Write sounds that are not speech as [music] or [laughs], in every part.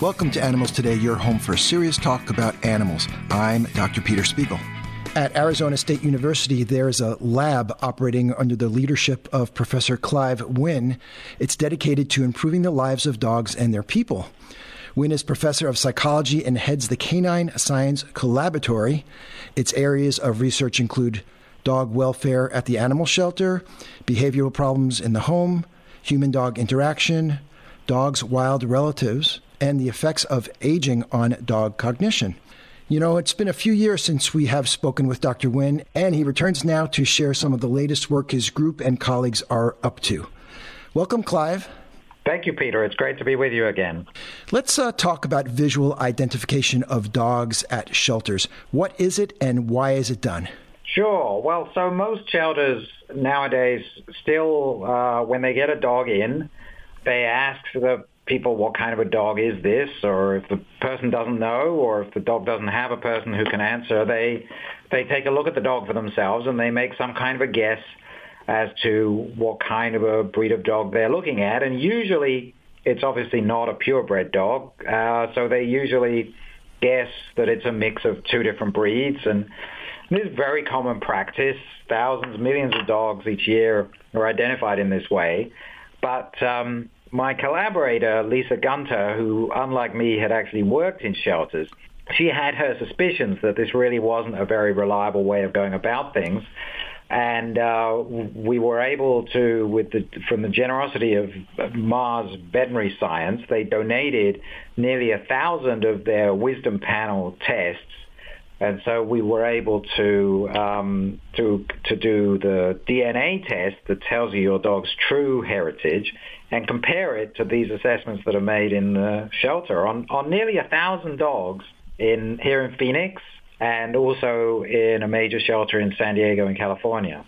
Welcome to Animals Today, your home for a serious talk about animals. I'm Dr. Peter Spiegel. At Arizona State University, there is a lab operating under the leadership of Professor Clive Wynne. It's dedicated to improving the lives of dogs and their people. Wynne is professor of psychology and heads the Canine Science Collaboratory. Its areas of research include dog welfare at the animal shelter, behavioral problems in the home, human dog interaction, dogs' wild relatives, and the effects of aging on dog cognition. You know, it's been a few years since we have spoken with Dr. Wynne, and he returns now to share some of the latest work his group and colleagues are up to. Welcome, Clive. Thank you, Peter. It's great to be with you again. Let's uh, talk about visual identification of dogs at shelters. What is it and why is it done? Sure. Well, so most shelters nowadays still, uh, when they get a dog in, they ask the people what kind of a dog is this, or if the person doesn't know, or if the dog doesn't have a person who can answer, they they take a look at the dog for themselves and they make some kind of a guess as to what kind of a breed of dog they're looking at. And usually it's obviously not a purebred dog, uh, so they usually guess that it's a mix of two different breeds. And this is very common practice. Thousands, millions of dogs each year are identified in this way. But um, my collaborator, Lisa Gunter, who, unlike me, had actually worked in shelters, she had her suspicions that this really wasn't a very reliable way of going about things. And uh, we were able to, with the, from the generosity of Mars Veterinary Science, they donated nearly a thousand of their wisdom panel tests and so we were able to um, to to do the DNA test that tells you your dog's true heritage and compare it to these assessments that are made in the shelter on, on nearly a thousand dogs in here in Phoenix and also in a major shelter in San Diego in California.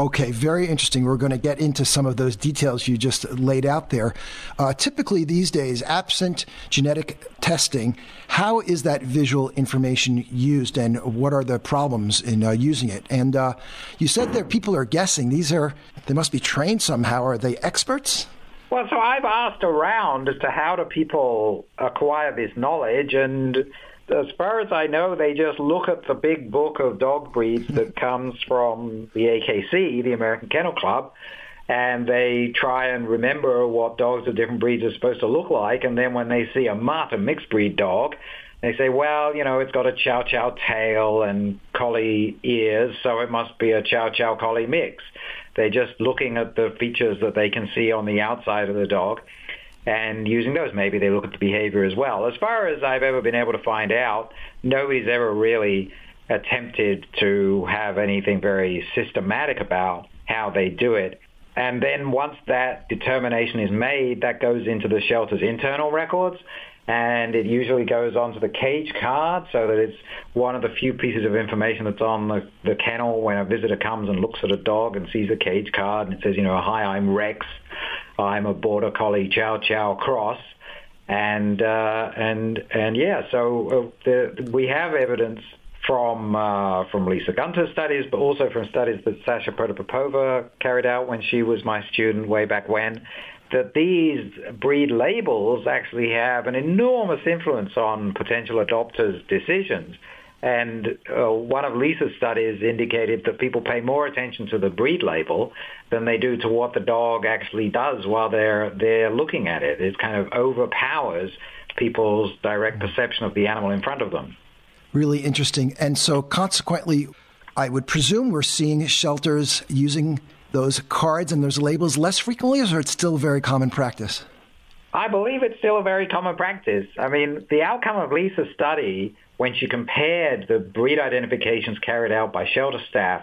Okay, very interesting. We're going to get into some of those details you just laid out there. Uh, typically, these days, absent genetic testing, how is that visual information used, and what are the problems in uh, using it? And uh, you said that people are guessing. These are they must be trained somehow. Are they experts? Well, so I've asked around as to how do people acquire this knowledge, and as far as I know, they just look at the big book of dog breeds that comes from the AKC, the American Kennel Club, and they try and remember what dogs of different breeds are supposed to look like. And then when they see a mutt, a mixed breed dog, they say, well, you know, it's got a chow chow tail and collie ears, so it must be a chow chow collie mix. They're just looking at the features that they can see on the outside of the dog and using those. Maybe they look at the behavior as well. As far as I've ever been able to find out, nobody's ever really attempted to have anything very systematic about how they do it. And then once that determination is made, that goes into the shelter's internal records and it usually goes onto the cage card so that it's one of the few pieces of information that's on the, the kennel when a visitor comes and looks at a dog and sees a cage card and it says, you know, hi, I'm Rex, I'm a border collie. Chow chow cross, and uh, and and yeah, so uh, the, we have evidence from uh, from Lisa Gunter's studies, but also from studies that Sasha Protopopova carried out when she was my student way back when, that these breed labels actually have an enormous influence on potential adopters' decisions. And uh, one of Lisa's studies indicated that people pay more attention to the breed label than they do to what the dog actually does while they're they're looking at it. It kind of overpowers people's direct perception of the animal in front of them. Really interesting. And so consequently, I would presume we're seeing shelters using those cards and those labels less frequently, or it's still very common practice? I believe it's still a very common practice. I mean, the outcome of Lisa's study, when she compared the breed identifications carried out by shelter staff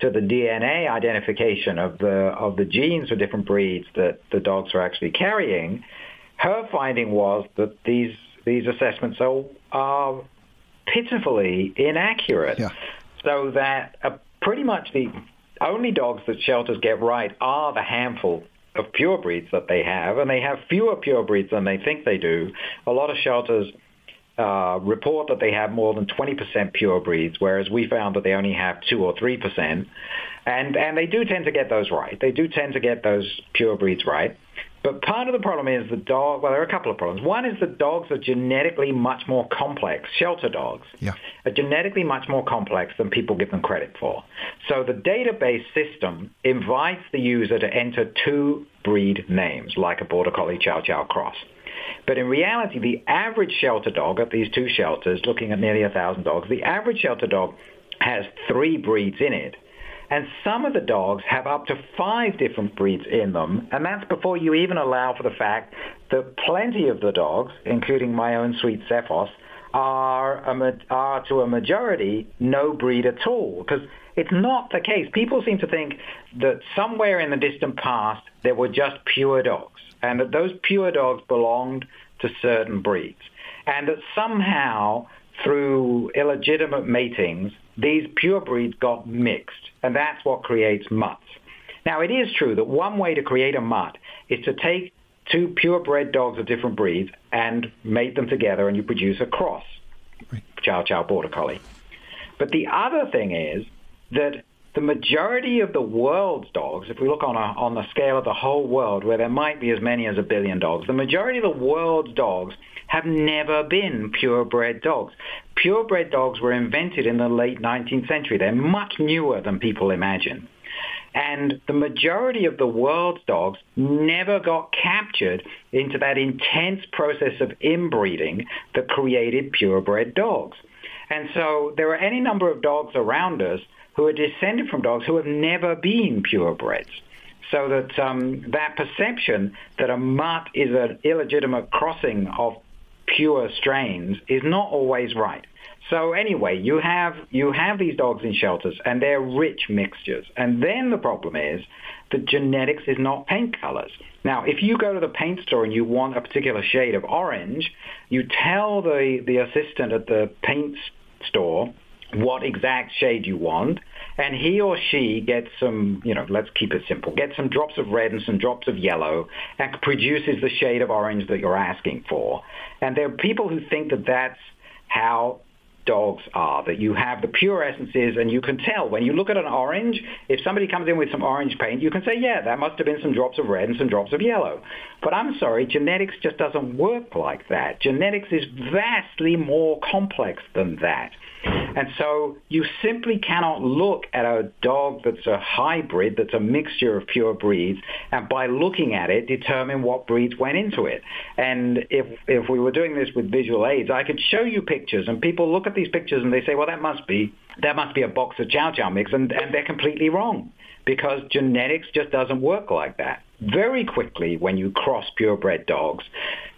to the DNA identification of the of the genes for different breeds that the dogs are actually carrying, her finding was that these these assessments are, are pitifully inaccurate. Yeah. So that uh, pretty much the only dogs that shelters get right are the handful of pure breeds that they have, and they have fewer pure breeds than they think they do. A lot of shelters uh, report that they have more than 20% pure breeds, whereas we found that they only have 2 or 3%. And, and they do tend to get those right. They do tend to get those pure breeds right. But part of the problem is the dog, well, there are a couple of problems. One is that dogs are genetically much more complex. Shelter dogs yeah. are genetically much more complex than people give them credit for. So the database system invites the user to enter two breed names, like a Border Collie Chow Chow cross. But in reality, the average shelter dog at these two shelters, looking at nearly a thousand dogs, the average shelter dog has three breeds in it. And some of the dogs have up to five different breeds in them, and that's before you even allow for the fact that plenty of the dogs, including my own sweet Xephos, are, a, are to a majority no breed at all. Because it's not the case. People seem to think that somewhere in the distant past there were just pure dogs, and that those pure dogs belonged to certain breeds, and that somehow through illegitimate matings, these pure breeds got mixed, and that's what creates mutts. Now, it is true that one way to create a mutt is to take two purebred dogs of different breeds and mate them together, and you produce a cross. Chow Chow Border Collie. But the other thing is that the majority of the world's dogs, if we look on, a, on the scale of the whole world, where there might be as many as a billion dogs, the majority of the world's dogs have never been purebred dogs. Purebred dogs were invented in the late 19th century. They're much newer than people imagine. And the majority of the world's dogs never got captured into that intense process of inbreeding that created purebred dogs. And so there are any number of dogs around us who are descended from dogs who have never been purebreds. So that um, that perception that a mutt is an illegitimate crossing of pure strains is not always right. So anyway, you have you have these dogs in shelters, and they're rich mixtures. And then the problem is that genetics is not paint colors. Now, if you go to the paint store and you want a particular shade of orange, you tell the the assistant at the paint store what exact shade you want, and he or she gets some, you know, let's keep it simple, gets some drops of red and some drops of yellow and produces the shade of orange that you're asking for. And there are people who think that that's how dogs are, that you have the pure essences and you can tell when you look at an orange, if somebody comes in with some orange paint, you can say, yeah, that must have been some drops of red and some drops of yellow. But I'm sorry, genetics just doesn't work like that. Genetics is vastly more complex than that. And so you simply cannot look at a dog that's a hybrid, that's a mixture of pure breeds, and by looking at it, determine what breeds went into it. And if, if we were doing this with visual aids, I could show you pictures, and people look at these pictures and they say, well, that must be, that must be a boxer chow chow mix, and, and they're completely wrong because genetics just doesn't work like that. Very quickly, when you cross purebred dogs,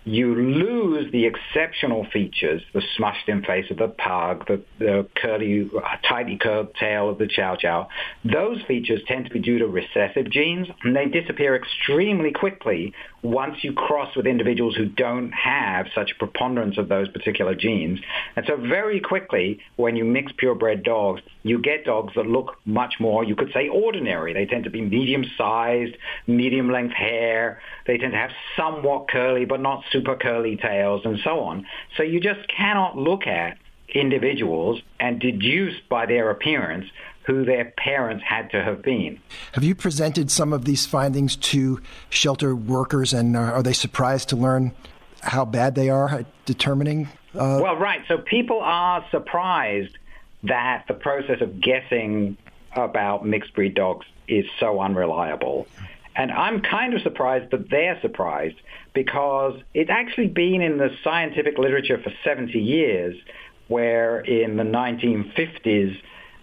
you lose the exceptional features, the smushed in face of the pug, the, the curly, tightly curved tail of the chow chow. Those features tend to be due to recessive genes, and they disappear extremely quickly once you cross with individuals who don't have such a preponderance of those particular genes. And so very quickly, when you mix purebred dogs, you get dogs that look much more, you could say, ordinary. They tend to be medium-sized, medium-length hair. They tend to have somewhat curly, but not super curly tails and so on. So you just cannot look at individuals and deduce by their appearance who their parents had to have been. Have you presented some of these findings to shelter workers, and are they surprised to learn how bad they are at determining? Uh... Well, right. So people are surprised that the process of guessing about mixed breed dogs is so unreliable. And I'm kind of surprised that they're surprised because it's actually been in the scientific literature for 70 years, where in the 1950s,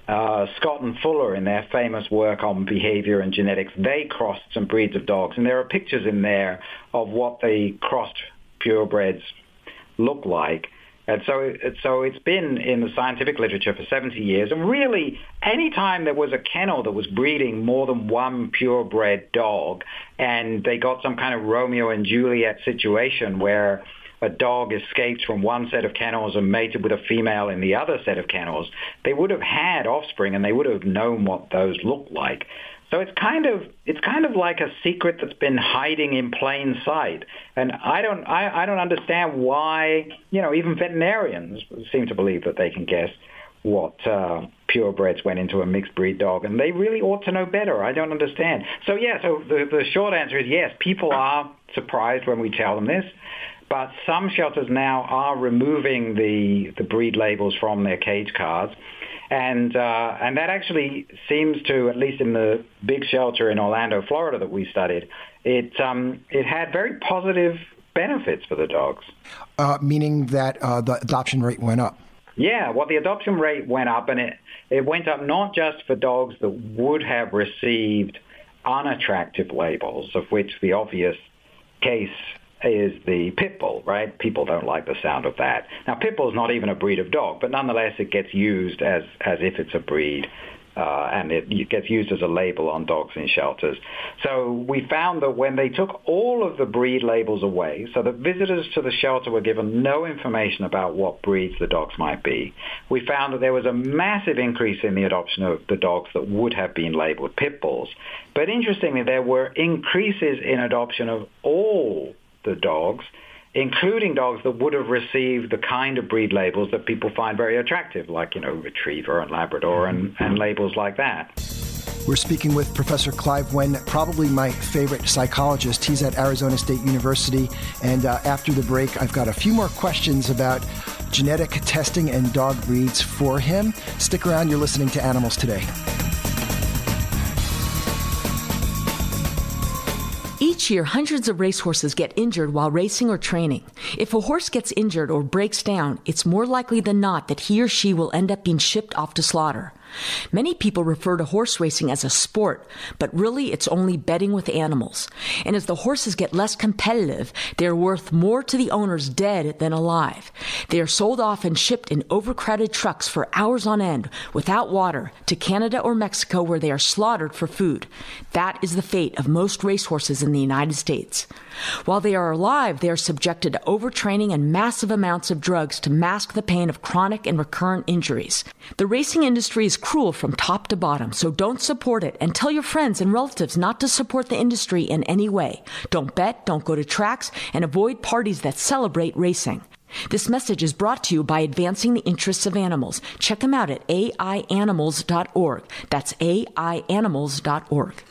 uh, Scott and Fuller, in their famous work on behavior and genetics, they crossed some breeds of dogs. And there are pictures in there of what the crossed purebreds look like. And so, so it's been in the scientific literature for 70 years. And really, any time there was a kennel that was breeding more than one purebred dog, and they got some kind of Romeo and Juliet situation where a dog escaped from one set of kennels and mated with a female in the other set of kennels, they would have had offspring and they would have known what those looked like. So it's kind of it's kind of like a secret that's been hiding in plain sight, and I don't I, I don't understand why you know even veterinarians seem to believe that they can guess what uh, purebreds went into a mixed breed dog, and they really ought to know better. I don't understand. So yeah, so the, the short answer is yes, people are surprised when we tell them this. But some shelters now are removing the, the breed labels from their cage cards. And, uh, and that actually seems to, at least in the big shelter in Orlando, Florida that we studied, it, um, it had very positive benefits for the dogs. Uh, meaning that uh, the adoption rate went up. Yeah, well, the adoption rate went up, and it, it went up not just for dogs that would have received unattractive labels, of which the obvious case is the pit bull, right? People don't like the sound of that. Now, pit bull is not even a breed of dog, but nonetheless, it gets used as as if it's a breed. Uh, and it, it gets used as a label on dogs in shelters. So we found that when they took all of the breed labels away, so that visitors to the shelter were given no information about what breeds the dogs might be, we found that there was a massive increase in the adoption of the dogs that would have been labeled pit bulls. But interestingly, there were increases in adoption of all the dogs, including dogs that would have received the kind of breed labels that people find very attractive, like, you know, Retriever and Labrador and, and labels like that. We're speaking with Professor Clive Wynne, probably my favorite psychologist. He's at Arizona State University. And uh, after the break, I've got a few more questions about genetic testing and dog breeds for him. Stick around, you're listening to Animals Today. Each year, hundreds of racehorses get injured while racing or training. If a horse gets injured or breaks down, it's more likely than not that he or she will end up being shipped off to slaughter. Many people refer to horse racing as a sport, but really it's only betting with animals. And as the horses get less competitive, they're worth more to the owners dead than alive. They are sold off and shipped in overcrowded trucks for hours on end without water to Canada or Mexico where they are slaughtered for food. That is the fate of most racehorses in the United States. While they are alive, they are subjected to overtraining and massive amounts of drugs to mask the pain of chronic and recurrent injuries. The racing industry is cruel from top to bottom, so don't support it and tell your friends and relatives not to support the industry in any way. Don't bet, don't go to tracks, and avoid parties that celebrate racing. This message is brought to you by Advancing the Interests of Animals. Check them out at aianimals.org. That's aianimals.org.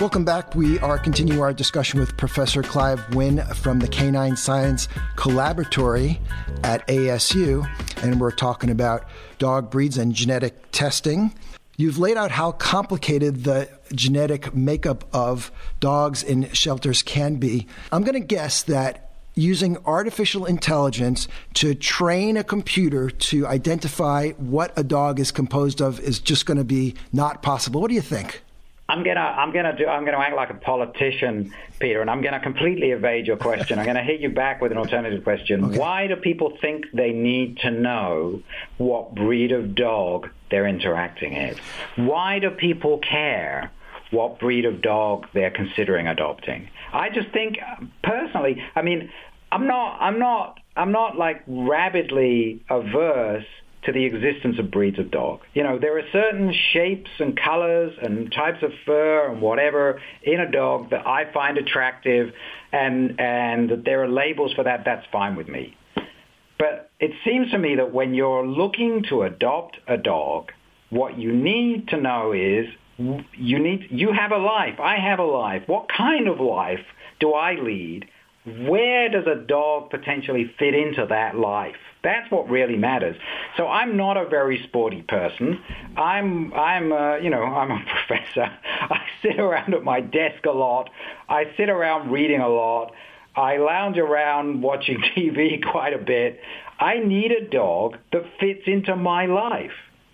Welcome back. We are continuing our discussion with Professor Clive Wynne from the Canine Science Collaboratory at ASU, and we're talking about dog breeds and genetic testing. You've laid out how complicated the genetic makeup of dogs in shelters can be. I'm going to guess that using artificial intelligence to train a computer to identify what a dog is composed of is just going to be not possible. What do you think? I'm gonna I'm gonna do I'm gonna act like a politician, Peter, and I'm gonna completely evade your question. I'm gonna hit you back with an alternative question. Okay. Why do people think they need to know what breed of dog they're interacting with? Why do people care what breed of dog they're considering adopting? I just think personally, I mean, I'm not I'm not I'm not like rabidly averse to the existence of breeds of dog. You know, there are certain shapes and colors and types of fur and whatever in a dog that I find attractive and and that there are labels for that, that's fine with me. But it seems to me that when you're looking to adopt a dog, what you need to know is you need you have a life. I have a life. What kind of life do I lead? Where does a dog potentially fit into that life? That's what really matters. So I'm not a very sporty person. I'm, I'm, uh, you know, I'm a [laughs] professor. I sit around at my desk a lot. I sit around reading a lot. I lounge around watching [laughs] TV quite a bit. I need a dog that fits into my life.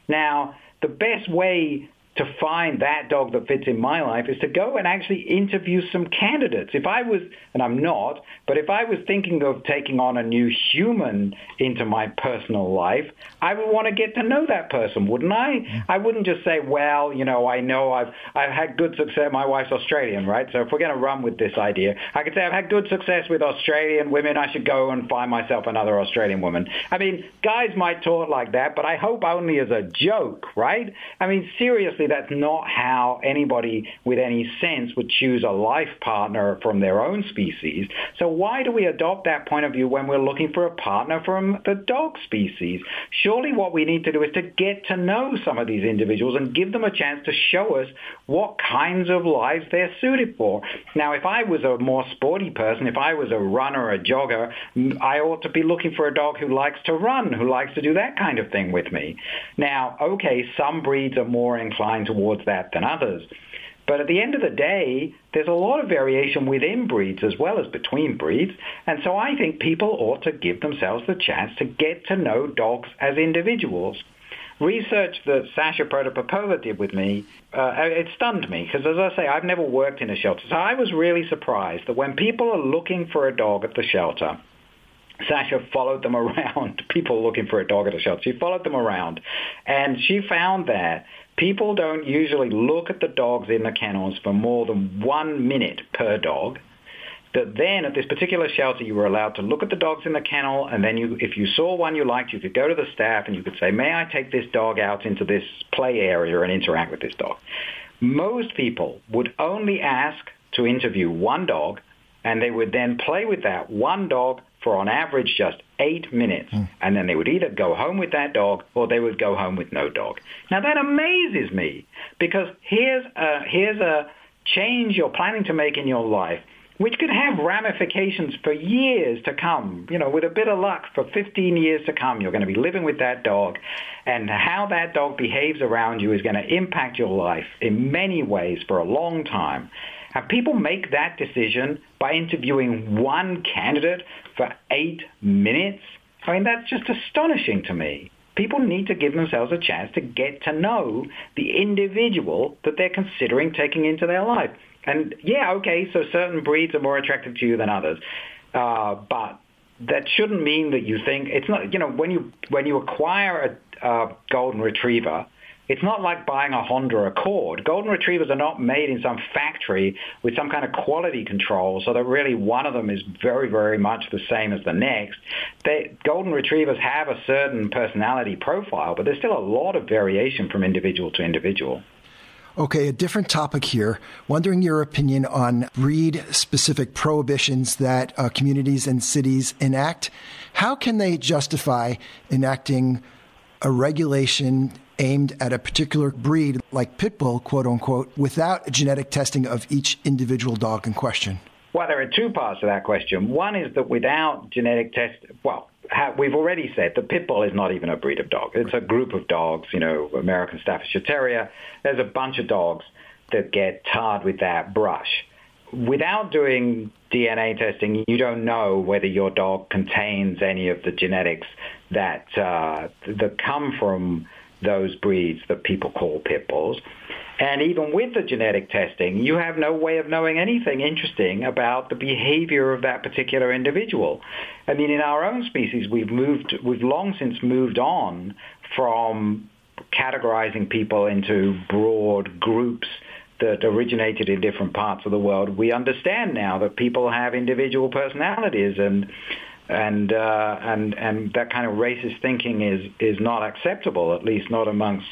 Now, the best way to find that dog that fits in my life is to go and actually interview some candidates. If I was, and I'm not, but if I was thinking of taking on a new human into my personal life, I would want to get to know that person, wouldn't I? Mm-hmm. I wouldn't just say, well, you know, I know I've I've had good success. My wife's Australian, right? So if we're going to run with this idea, I could say I've had good success with Australian women. I should go and find myself another Australian woman. I mean, guys might talk like that, but I hope only as a joke, right? I mean, seriously that's not how anybody with any sense would choose a life partner from their own species. So why do we adopt that point of view when we're looking for a partner from the dog species? Surely what we need to do is to get to know some of these individuals and give them a chance to show us what kinds of lives they're suited for. Now, if I was a more sporty person, if I was a runner, a jogger, I ought to be looking for a dog who likes to run, who likes to do that kind of thing with me. Now, okay, some breeds are more inclined towards that than others. But at the end of the day, there's a lot of variation within breeds as well as between breeds. And so I think people ought to give themselves the chance to get to know dogs as individuals. Research that Sasha Protopopova did with me, uh, it stunned me because, as I say, I've never worked in a shelter. So I was really surprised that when people are looking for a dog at the shelter, Sasha followed them [laughs] around, people looking for a dog at a shelter. She followed them around, and she found that people don't usually look at the dogs in the kennels for more than one minute per dog. That then at this particular shelter you were allowed to look at the dogs in the kennel and then you, if you saw one you liked, you could go to the staff and you could say, may I take this dog out into this play area and interact with this dog? Most people would only ask to interview one dog and they would then play with that one dog for on average just eight minutes. Mm. And then they would either go home with that dog or they would go home with no dog. Now that amazes me because here's a, here's a change you're planning to make in your life which could have ramifications for years to come. You know, with a bit of luck, for 15 years to come, you're going to be living with that dog. And how that dog behaves around you is going to impact your life in many ways for a long time. And people make that decision by interviewing one candidate for eight minutes. I mean, that's just astonishing to me. People need to give themselves a chance to get to know the individual that they're considering taking into their life. And yeah, okay, so certain breeds are more attractive to you than others. Uh, but that shouldn't mean that you think it's not, you know, when you, when you acquire a, a golden retriever, it's not like buying a Honda Accord. Golden Retrievers are not made in some factory with some kind of quality control so that really one of them is very, very much the same as the next. They, Golden Retrievers have a certain personality profile, but there's still a lot of variation from individual to individual. Okay, a different topic here. Wondering your opinion on breed specific prohibitions that uh, communities and cities enact. How can they justify enacting a regulation aimed at a particular breed, like pit bull, quote unquote, without genetic testing of each individual dog in question? Well, there are two parts to that question. One is that without genetic test, well, we've already said that pit bull is not even a breed of dog. It's a group of dogs, you know, American Staffordshire Terrier. There's a bunch of dogs that get tarred with that brush. Without doing DNA testing, you don't know whether your dog contains any of the genetics that uh, that come from those breeds that people call pit bulls. And even with the genetic testing, you have no way of knowing anything interesting about the behavior of that particular individual. I mean, in our own species, we've moved, we've long since moved on from categorizing people into broad groups that originated in different parts of the world. We understand now that people have individual personalities and and uh, and and that kind of racist thinking is is not acceptable, at least not amongst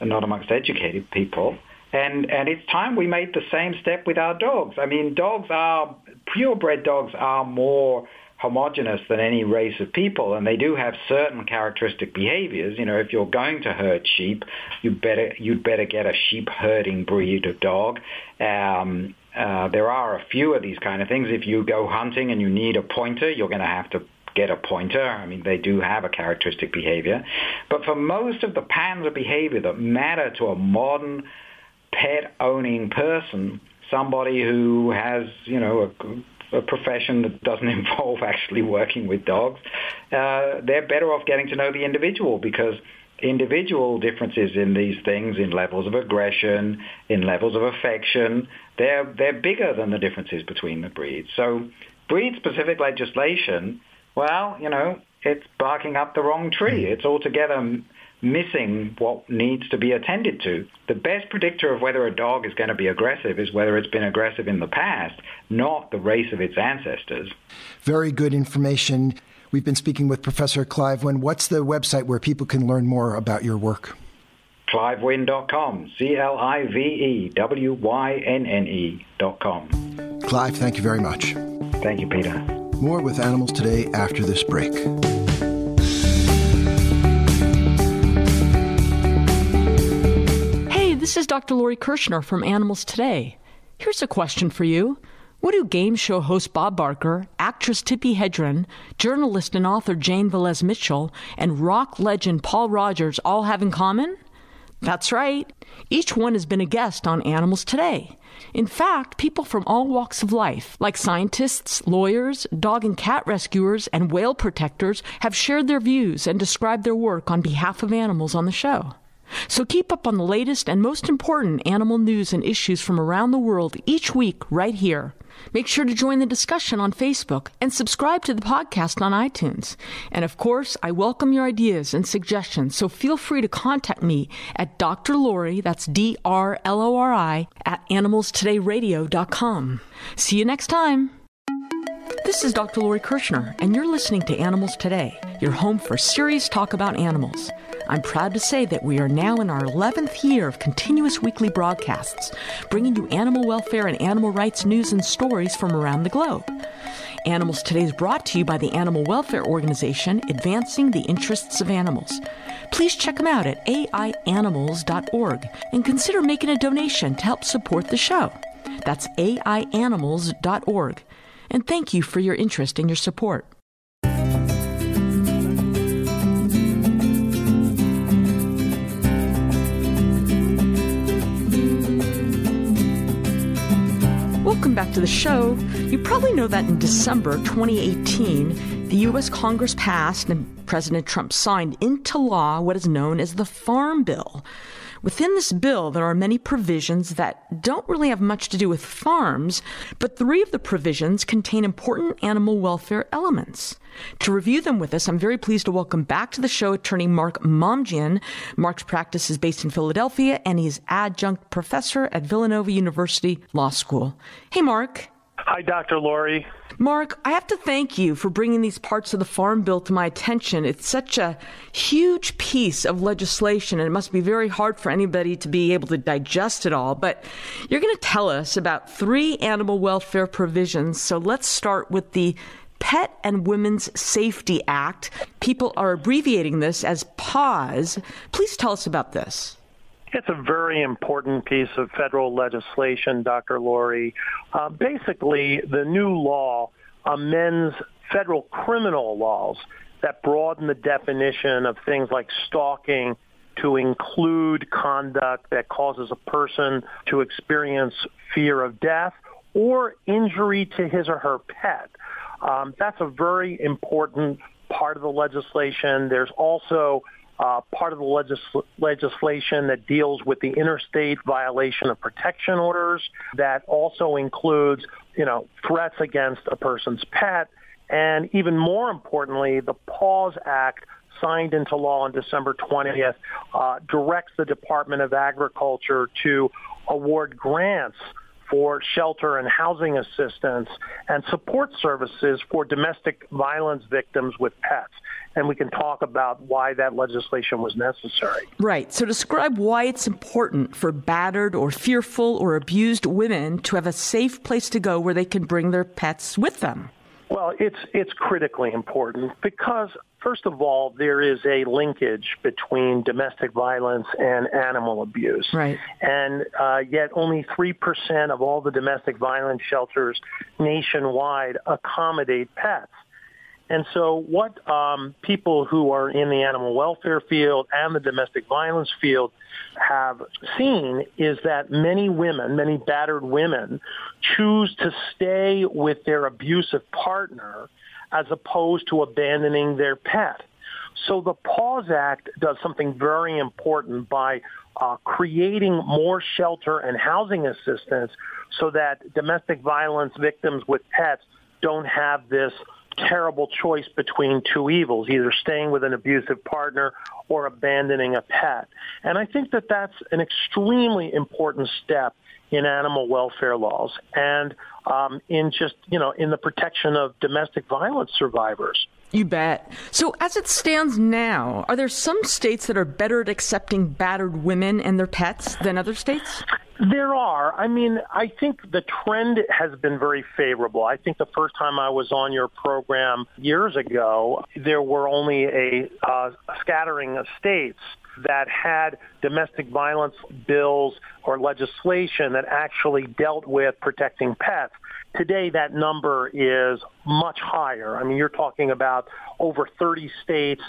not amongst educated people. And and it's time we made the same step with our dogs. I mean, dogs are purebred dogs are more homogenous than any race of people, and they do have certain characteristic behaviors. You know, if you're going to herd sheep, you better you'd better get a sheep herding breed of dog. Um, uh, there are a few of these kind of things. If you go hunting and you need a pointer, you're going to have to get a pointer. I mean, they do have a characteristic behavior. But for most of the patterns of behavior that matter to a modern pet-owning person, somebody who has, you know, a, a profession that doesn't [laughs] involve actually working with dogs, uh, they're better off getting to know the individual because individual differences in these things, in levels of aggression, in levels of affection, they're, they're bigger than the differences between the breeds. So breed-specific legislation, well, you know, it's barking up the wrong tree. Hmm. It's altogether missing what needs to be attended to. The best predictor of whether a dog is going to be aggressive is whether it's been aggressive in the past, not the race of its ancestors. Very good information. We've been speaking with Professor Clive Wynne. What's the website where people can learn more about your work? clivewynne.com, C-L-I-V-E-W-Y-N-N-E dot com. Clive, thank you very much. Thank you, Peter. More with Animals Today after this break. Hey, this is Dr. Lori Kirschner from Animals Today. Here's a question for you. What do game show host Bob Barker, actress Tippi Hedren, journalist and author Jane Velez Mitchell, and rock legend Paul Rodgers all have in common? That's right. Each one has been a guest on Animals Today. In fact, people from all walks of life, like scientists, lawyers, dog and cat rescuers, and whale protectors, have shared their views and described their work on behalf of animals on the show. So keep up on the latest and most important animal news and issues from around the world each week right here. Make sure to join the discussion on Facebook and subscribe to the podcast on iTunes. And of course, I welcome your ideas and suggestions, so feel free to contact me at Dr. Lori, that's D R L O R I, at animalstodayradio.com. See you next time. This is Dr. Lori Kirschner, and you're listening to Animals Today, your home for serious talk about animals. I'm proud to say that we are now in our 11th year of continuous weekly broadcasts, bringing you animal welfare and animal rights news and stories from around the globe. Animals Today is brought to you by the Animal Welfare Organization, advancing the interests of animals. Please check them out at aianimals.org and consider making a donation to help support the show. That's aianimals.org. And thank you for your interest and your support. Welcome back to the show. You probably know that in December 2018, the U.S. Congress passed and President Trump signed into law what is known as the Farm Bill. Within this bill, there are many provisions that don't really have much to do with farms, but three of the provisions contain important animal welfare elements. To review them with us, I'm very pleased to welcome back to the show attorney Mark Momjian. Mark's practice is based in Philadelphia, and he's adjunct professor at Villanova University Law School. Hey, Mark. Hi, Dr. Lori. Mark, I have to thank you for bringing these parts of the Farm Bill to my attention. It's such a huge piece of legislation, and it must be very hard for anybody to be able to digest it all. But you're going to tell us about three animal welfare provisions. So let's start with the Pet and Women's Safety Act. People are abbreviating this as PAWS. Please tell us about this. It's a very important piece of federal legislation, Dr. Lori. Uh, basically, the new law amends federal criminal laws that broaden the definition of things like stalking to include conduct that causes a person to experience fear of death or injury to his or her pet. Um, that's a very important part of the legislation. There's also uh, part of the legis- legislation that deals with the interstate violation of protection orders that also includes, you know, threats against a person's pet. And even more importantly, the PAWS Act signed into law on December 20th uh, directs the Department of Agriculture to award grants for shelter and housing assistance and support services for domestic violence victims with pets. And we can talk about why that legislation was necessary. Right. So describe why it's important for battered or fearful or abused women to have a safe place to go where they can bring their pets with them. Well, it's it's critically important because first of all, there is a linkage between domestic violence and animal abuse. Right. And uh, yet, only three percent of all the domestic violence shelters nationwide accommodate pets. And so what um, people who are in the animal welfare field and the domestic violence field have seen is that many women, many battered women, choose to stay with their abusive partner as opposed to abandoning their pet. So the PAWS Act does something very important by uh, creating more shelter and housing assistance so that domestic violence victims with pets don't have this terrible choice between two evils, either staying with an abusive partner or abandoning a pet. And I think that that's an extremely important step in animal welfare laws and um, in just, you know, in the protection of domestic violence survivors. You bet. So, as it stands now, are there some states that are better at accepting battered women and their pets than other states? There are. I mean, I think the trend has been very favorable. I think the first time I was on your program years ago, there were only a uh, scattering of states that had domestic violence bills or legislation that actually dealt with protecting pets. Today, that number is much higher. I mean, you're talking about over 30 states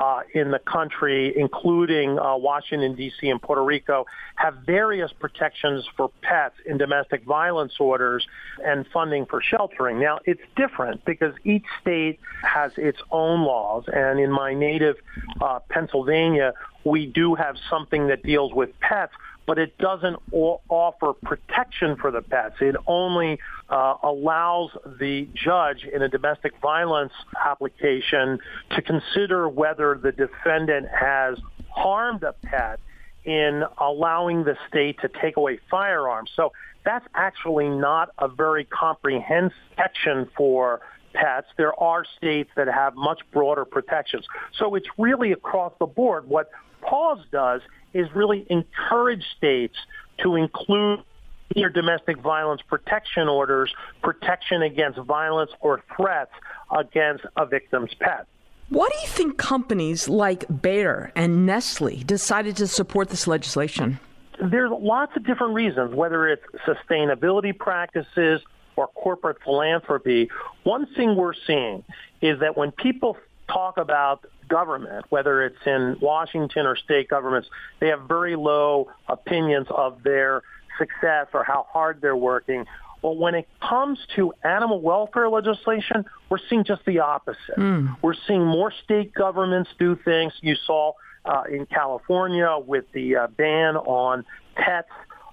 uh, in the country, including uh, Washington, D.C. and Puerto Rico, have various protections for pets in domestic violence orders and funding for sheltering. Now, it's different because each state has its own laws. And in my native uh, Pennsylvania, we do have something that deals with pets, but it doesn't offer protection for the pets. It only uh, allows the judge in a domestic violence application to consider whether the defendant has harmed a pet in allowing the state to take away firearms. So that's actually not a very comprehensive section for pets. There are states that have much broader protections. So it's really across the board. What PAWS does is really encourage states to include your domestic violence protection orders, protection against violence or threats against a victim's pet. What do you think companies like Bayer and Nestle decided to support this legislation? There's lots of different reasons, whether it's sustainability practices or corporate philanthropy. One thing we're seeing is that when people talk about government, whether it's in Washington or state governments, they have very low opinions of their success or how hard they're working. Well, when it comes to animal welfare legislation, we're seeing just the opposite. Mm. We're seeing more state governments do things. You saw uh, in California with the uh, ban on pets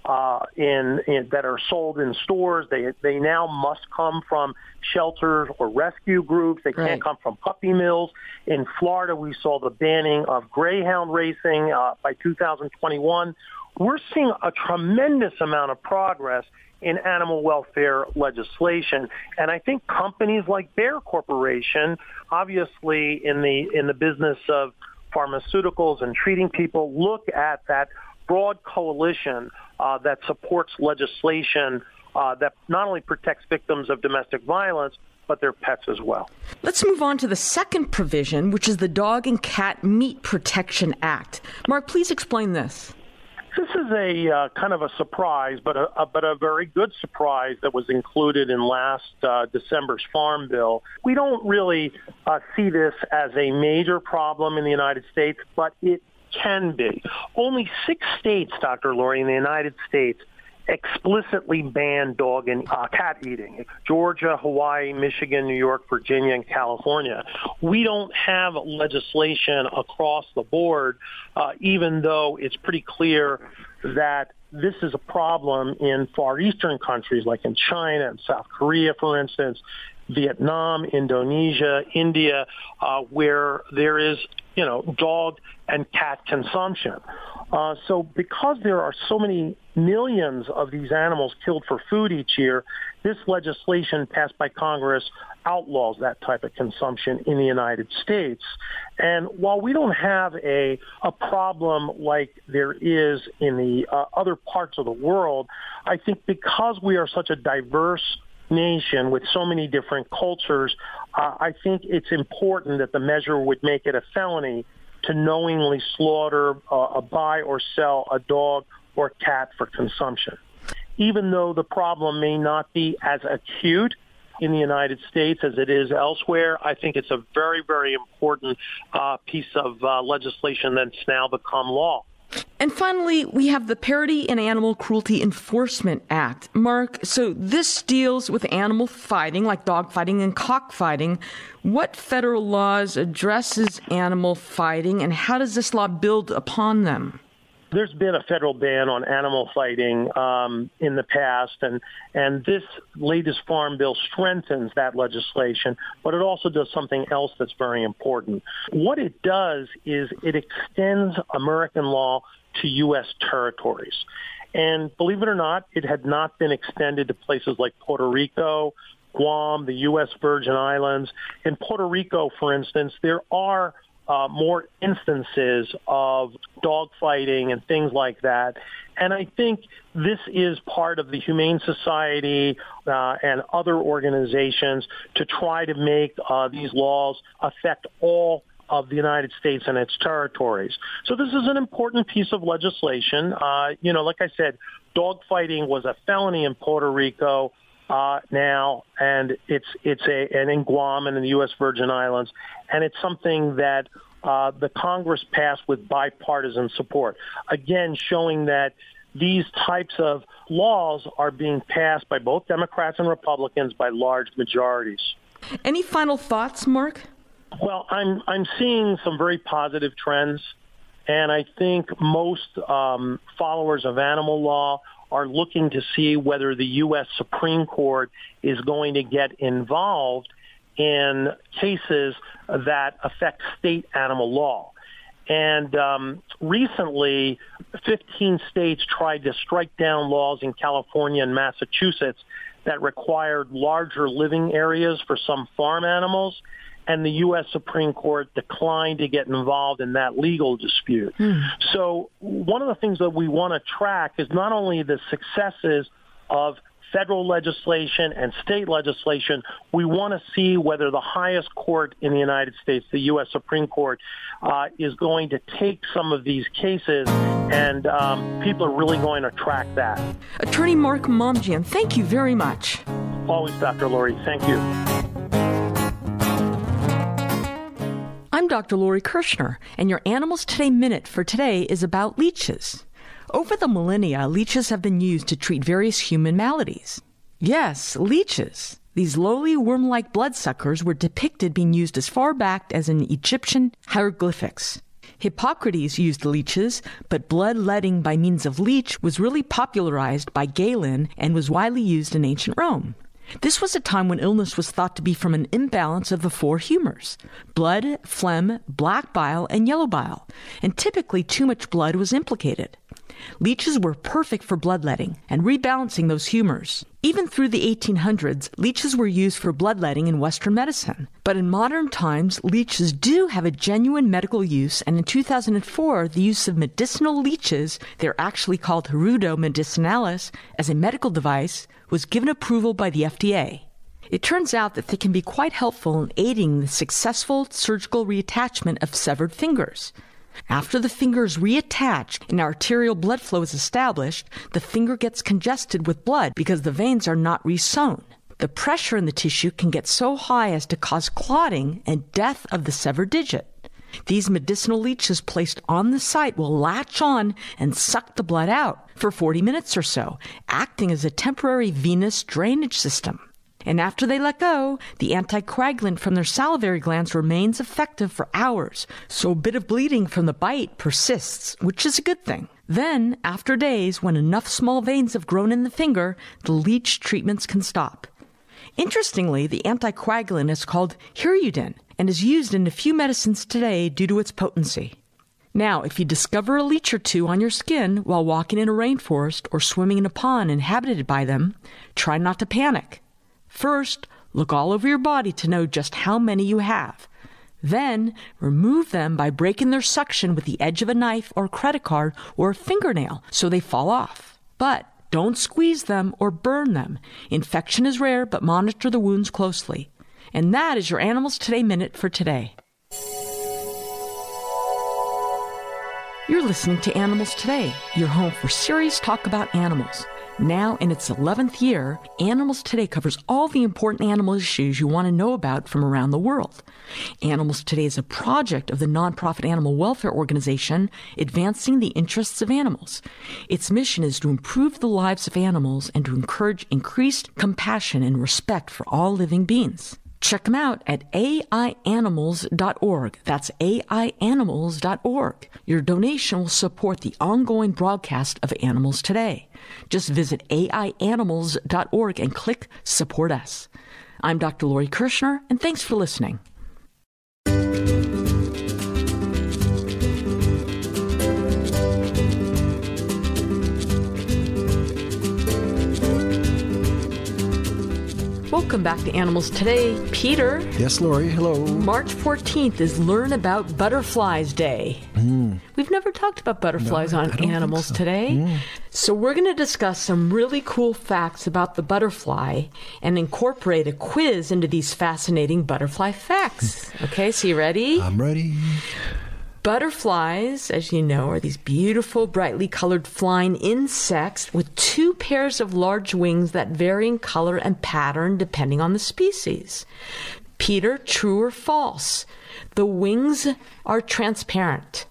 uh, in, in that are sold in stores. They they now must come from shelters or rescue groups. They can't come from puppy mills. In Florida, we saw the banning of greyhound racing uh, by 2021. We're seeing a tremendous amount of progress in animal welfare legislation. And I think companies like Bayer Corporation, obviously in the in the business of pharmaceuticals and treating people, look at that broad coalition uh, that supports legislation uh, that not only protects victims of domestic violence, but their pets as well. Let's move on to the second provision, which is the Dog and Cat Meat Protection Act. Mark, please explain this. This is a uh, kind of a surprise, but a, a, but a very good surprise that was included in last uh, December's Farm Bill. We don't really uh, see this as a major problem in the United States, but it can be. Only six states, Dr. Lori, in the United States explicitly ban dog and uh, cat eating. Georgia, Hawaii, Michigan, New York, Virginia, and California. We don't have legislation across the board, uh, even though it's pretty clear that this is a problem in Far Eastern countries like in China and South Korea, for instance, Vietnam, Indonesia, India, uh, where there is, you know, dog and cat consumption. Uh, so because there are so many millions of these animals killed for food each year, this legislation passed by Congress outlaws that type of consumption in the United States. And while we don't have a, a problem like there is in the uh, other parts of the world, I think because we are such a diverse nation with so many different cultures, uh, I think it's important that the measure would make it a felony to knowingly slaughter, uh, buy or sell a dog or cat for consumption. Even though the problem may not be as acute in the United States as it is elsewhere, I think it's a very, very important uh, piece of uh, legislation that's now become law. And finally, we have the Parity and Animal Cruelty Enforcement Act. Mark, so this deals with animal fighting, like dog fighting and cockfighting. What federal laws addresses animal fighting, and how does this law build upon them? There's been a federal ban on animal fighting um, in the past, and and this latest farm bill strengthens that legislation, but it also does something else that's very important. What it does is it extends American law to U.S. territories. And believe it or not, it had not been extended to places like Puerto Rico, Guam, the U.S. Virgin Islands. In Puerto Rico, for instance, there are uh, more instances of dogfighting and things like that. And I think this is part of the Humane Society uh, and other organizations to try to make uh, these laws affect all of the United States and its territories. So this is an important piece of legislation. Uh, you know, like I said, dogfighting was a felony in Puerto Rico uh, now, and it's it's a and in Guam and in the U.S. Virgin Islands, and it's something that uh, the Congress passed with bipartisan support. Again, showing that these types of laws are being passed by both Democrats and Republicans by large majorities. Any final thoughts, Mark? Well, I'm I'm seeing some very positive trends, and I think most um, followers of animal law are looking to see whether the U.S. Supreme Court is going to get involved in cases that affect state animal law. And um, recently, 15 states tried to strike down laws in California and Massachusetts that required larger living areas for some farm animals and the U.S. Supreme Court declined to get involved in that legal dispute. Hmm. So one of the things that we want to track is not only the successes of federal legislation and state legislation, we want to see whether the highest court in the United States, the U.S. Supreme Court, uh, is going to take some of these cases, and um, people are really going to track that. Attorney Mark Momjian, thank you very much. Always, Dr. Lori. Thank you. Dr. Lori Kirschner, and your Animals Today Minute for today is about leeches. Over the millennia, leeches have been used to treat various human maladies. Yes, leeches. These lowly worm like bloodsuckers were depicted being used as far back as in Egyptian hieroglyphics. Hippocrates used leeches, but bloodletting by means of leech was really popularized by Galen and was widely used in ancient Rome. This was a time when illness was thought to be from an imbalance of the four humors blood, phlegm, black bile, and yellow bile, and typically too much blood was implicated. Leeches were perfect for bloodletting and rebalancing those humors. Even through the 1800s, leeches were used for bloodletting in Western medicine. But in modern times, leeches do have a genuine medical use, and in 2004, the use of medicinal leeches, they're actually called Hirudo medicinalis, as a medical device, was given approval by the FDA. It turns out that they can be quite helpful in aiding the successful surgical reattachment of severed fingers. After the finger is reattached and arterial blood flow is established, the finger gets congested with blood because the veins are not resewn. The pressure in the tissue can get so high as to cause clotting and death of the severed digit. These medicinal leeches placed on the site will latch on and suck the blood out for 40 minutes or so, acting as a temporary venous drainage system. And after they let go, the anticoagulant from their salivary glands remains effective for hours, so a bit of bleeding from the bite persists, which is a good thing. Then, after days, when enough small veins have grown in the finger, the leech treatments can stop. Interestingly, the anticoagulant is called hirudin and is used in a few medicines today due to its potency. Now, if you discover a leech or two on your skin while walking in a rainforest or swimming in a pond inhabited by them, try not to panic. First, look all over your body to know just how many you have. Then, remove them by breaking their suction with the edge of a knife or credit card or a fingernail so they fall off. But don't squeeze them or burn them. Infection is rare, but monitor the wounds closely. And that is your Animals Today Minute for today. You're listening to Animals Today, your home for serious talk about animals. Now in its 11th year, Animals Today covers all the important animal issues you want to know about from around the world. Animals Today is a project of the nonprofit animal welfare organization Advancing the Interests of Animals. Its mission is to improve the lives of animals and to encourage increased compassion and respect for all living beings. Check them out at aianimals.org. That's aianimals.org. Your donation will support the ongoing broadcast of Animals Today. Just visit aianimals.org and click Support Us. I'm Dr. Lori Kirschner, and thanks for listening. Welcome back to Animals Today. Peter. Yes, Lori. Hello. March 14th is Learn About Butterflies Day. Mm. We've never talked about butterflies no, on Animals so. Today. Mm. So, we're going to discuss some really cool facts about the butterfly and incorporate a quiz into these fascinating butterfly facts. okay, so you ready? I'm ready. Butterflies, as you know, are these beautiful, brightly colored flying insects with two pairs of large wings that vary in color and pattern depending on the species. Peter, true or false? The wings are transparent.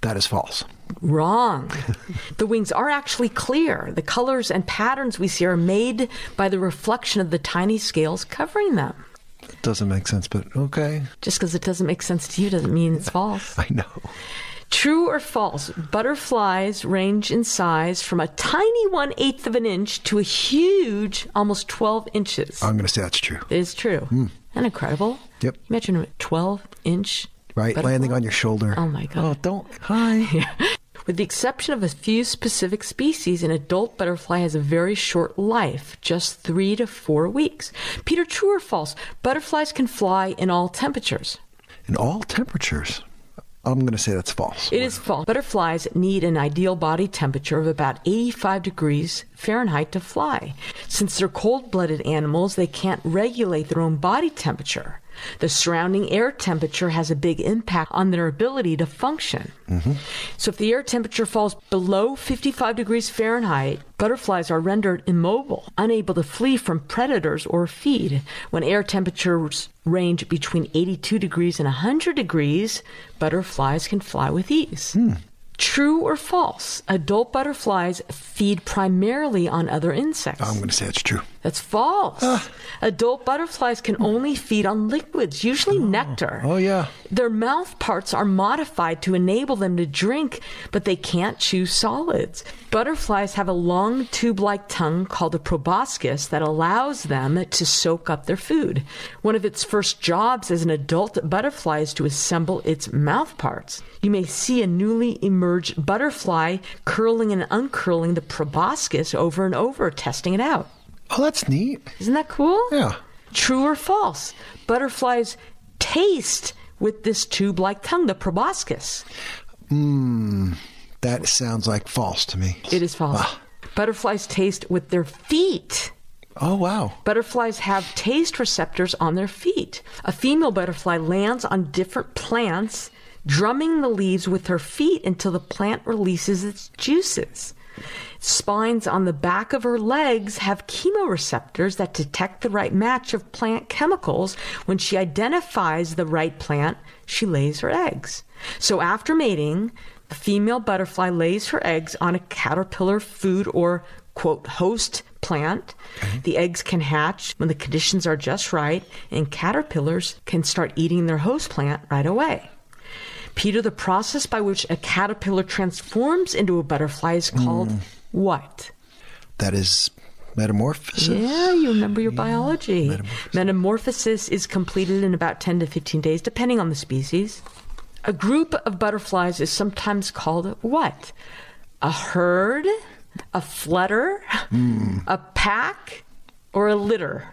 That is false. Wrong. [laughs] the wings are actually clear. The colors and patterns we see are made by the reflection of the tiny scales covering them. Doesn't make sense, but okay. Just because it doesn't make sense to you doesn't mean it's false. [laughs] I know. True or false? Butterflies range in size from a tiny one eighth of an inch to a huge, almost 12 inches. I'm going to say that's true. It is true. Mm. And incredible. Yep. Imagine a 12 inch. Right, landing on your shoulder. Oh my God. Oh, don't. Hi. [laughs] With the exception of a few specific species, an adult butterfly has a very short life, just three to four weeks. Peter, true or false? Butterflies can fly in all temperatures. In all temperatures? I'm going to say that's false. It is false. Butterflies need an ideal body temperature of about 85 degrees Fahrenheit to fly. Since they're cold blooded animals, they can't regulate their own body temperature. The surrounding air temperature has a big impact on their ability to function. Mm-hmm. So, if the air temperature falls below 55 degrees Fahrenheit, butterflies are rendered immobile, unable to flee from predators or feed. When air temperatures range between 82 degrees and 100 degrees, butterflies can fly with ease. Mm. True or false? Adult butterflies feed primarily on other insects. I'm going to say it's true. That's false. Uh, Adult butterflies can only feed on liquids, usually oh, nectar. Oh, yeah. Their mouth parts are modified to enable them to drink, but they can't chew solids. Butterflies have a long tube like tongue called a proboscis that allows them to soak up their food. One of its first jobs as an adult butterfly is to assemble its mouth parts. You may see a newly emerged butterfly curling and uncurling the proboscis over and over, testing it out. Oh, that's neat. Isn't that cool? Yeah. True or false? Butterflies taste with this tube like tongue, the proboscis. Mmm, that sounds like false to me. It is false. Ah. Butterflies taste with their feet. Oh, wow. Butterflies have taste receptors on their feet. A female butterfly lands on different plants, drumming the leaves with her feet until the plant releases its juices. Spines on the back of her legs have chemoreceptors that detect the right match of plant chemicals. When she identifies the right plant, she lays her eggs. So after mating, the female butterfly lays her eggs on a caterpillar food or quote host plant. Okay. The eggs can hatch when the conditions are just right, and caterpillars can start eating their host plant right away. Peter, the process by which a caterpillar transforms into a butterfly is called mm. What? That is metamorphosis. Yeah, you remember your yeah. biology. Metamorphosis. metamorphosis is completed in about 10 to 15 days, depending on the species. A group of butterflies is sometimes called what? A herd, a flutter, mm. a pack, or a litter?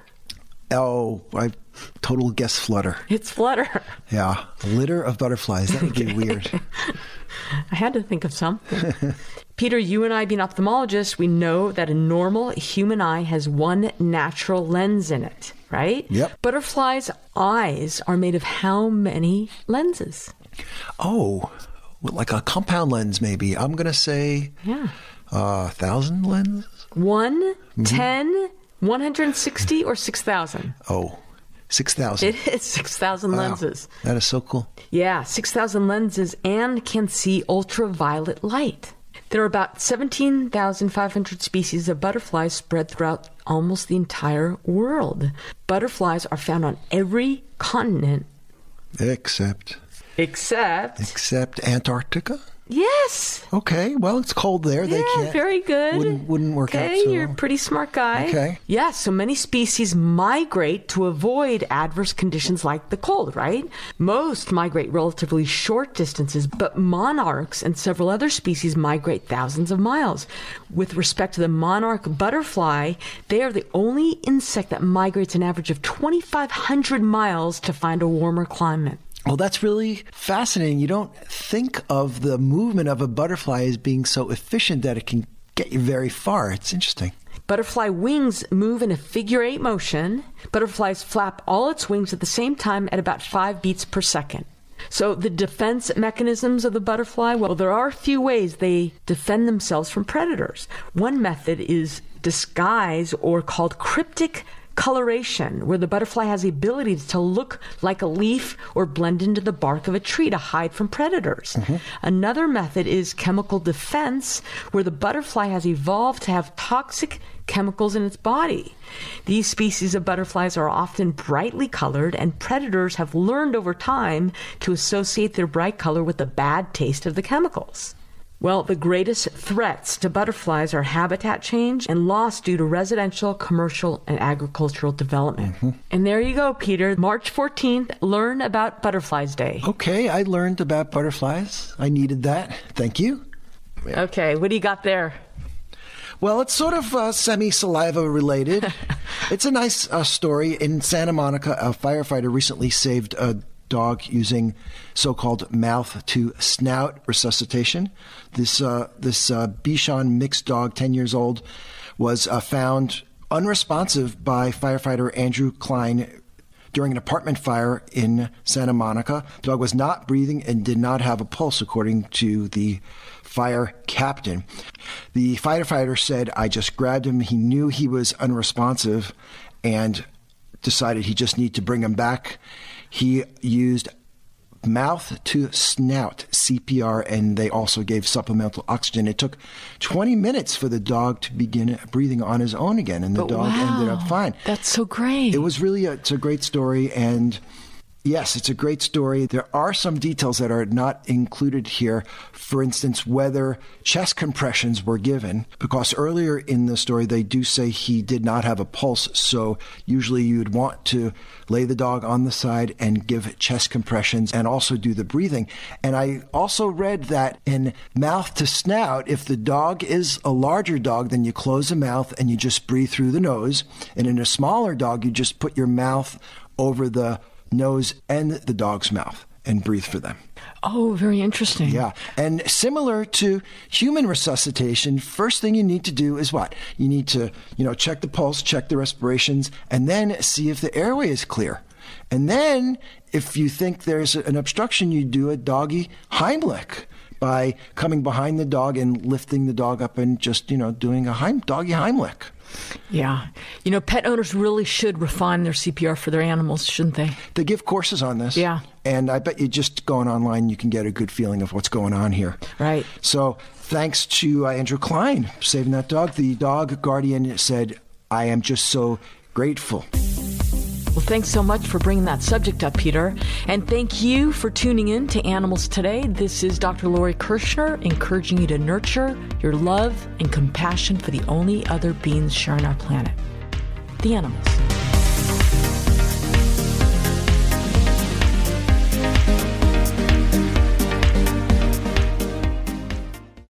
Oh, I total guess flutter. It's flutter. Yeah, a litter of butterflies. That would be weird. [laughs] I had to think of something. [laughs] Peter, you and I being ophthalmologists, we know that a normal human eye has one natural lens in it, right? Yep. Butterflies' eyes are made of how many lenses? Oh, like a compound lens, maybe. I'm going to say yeah. a uh, thousand lenses? One, mm-hmm. ten, 160 or 6,000? Oh, 6,000. It is 6,000 wow. lenses. That is so cool. Yeah, 6,000 lenses and can see ultraviolet light. There are about 17,500 species of butterflies spread throughout almost the entire world. Butterflies are found on every continent except Except. Except Antarctica? Yes. Okay. Well, it's cold there. Yeah, they can't. very good. Wouldn't, wouldn't work okay, out. So. you're a pretty smart guy. Okay. Yeah, so many species migrate to avoid adverse conditions like the cold, right? Most migrate relatively short distances, but monarchs and several other species migrate thousands of miles. With respect to the monarch butterfly, they are the only insect that migrates an average of 2,500 miles to find a warmer climate. Well, that's really fascinating. You don't think of the movement of a butterfly as being so efficient that it can get you very far. It's interesting. Butterfly wings move in a figure eight motion. Butterflies flap all its wings at the same time at about five beats per second. So, the defense mechanisms of the butterfly, well, there are a few ways they defend themselves from predators. One method is disguise or called cryptic coloration, where the butterfly has the ability to look like a leaf or blend into the bark of a tree to hide from predators. Mm-hmm. Another method is chemical defense, where the butterfly has evolved to have toxic chemicals in its body. These species of butterflies are often brightly colored, and predators have learned over time to associate their bright color with the bad taste of the chemicals. Well, the greatest threats to butterflies are habitat change and loss due to residential, commercial, and agricultural development. Mm-hmm. And there you go, Peter. March 14th, learn about Butterflies Day. Okay, I learned about butterflies. I needed that. Thank you. Okay, what do you got there? Well, it's sort of uh, semi saliva related. [laughs] it's a nice uh, story. In Santa Monica, a firefighter recently saved a dog using so-called mouth to snout resuscitation. This uh, this uh, Bichon mixed dog, ten years old, was uh, found unresponsive by firefighter Andrew Klein during an apartment fire in Santa Monica. The dog was not breathing and did not have a pulse, according to the fire captain. The firefighter said, I just grabbed him. He knew he was unresponsive and decided he just need to bring him back. He used mouth to snout CPR, and they also gave supplemental oxygen. It took 20 minutes for the dog to begin breathing on his own again, and the but dog wow, ended up fine. That's so great. It was really a, it's a great story, and Yes, it's a great story. There are some details that are not included here. For instance, whether chest compressions were given, because earlier in the story they do say he did not have a pulse. So usually you'd want to lay the dog on the side and give chest compressions and also do the breathing. And I also read that in mouth to snout, if the dog is a larger dog, then you close the mouth and you just breathe through the nose. And in a smaller dog, you just put your mouth over the nose, and the dog's mouth and breathe for them. Oh, very interesting. Yeah. And similar to human resuscitation, first thing you need to do is what? You need to, you know, check the pulse, check the respirations, and then see if the airway is clear. And then if you think there's an obstruction, you do a doggy Heimlich by coming behind the dog and lifting the dog up and just, you know, doing a Heim, doggy Heimlich. Yeah. You know, pet owners really should refine their CPR for their animals, shouldn't they? They give courses on this. Yeah. And I bet you just going online, you can get a good feeling of what's going on here. Right. So thanks to uh, Andrew Klein saving that dog. The dog guardian said, I am just so grateful. Well, thanks so much for bringing that subject up, Peter. And thank you for tuning in to Animals Today. This is Dr. Lori Kirschner encouraging you to nurture your love and compassion for the only other beings sharing our planet the animals.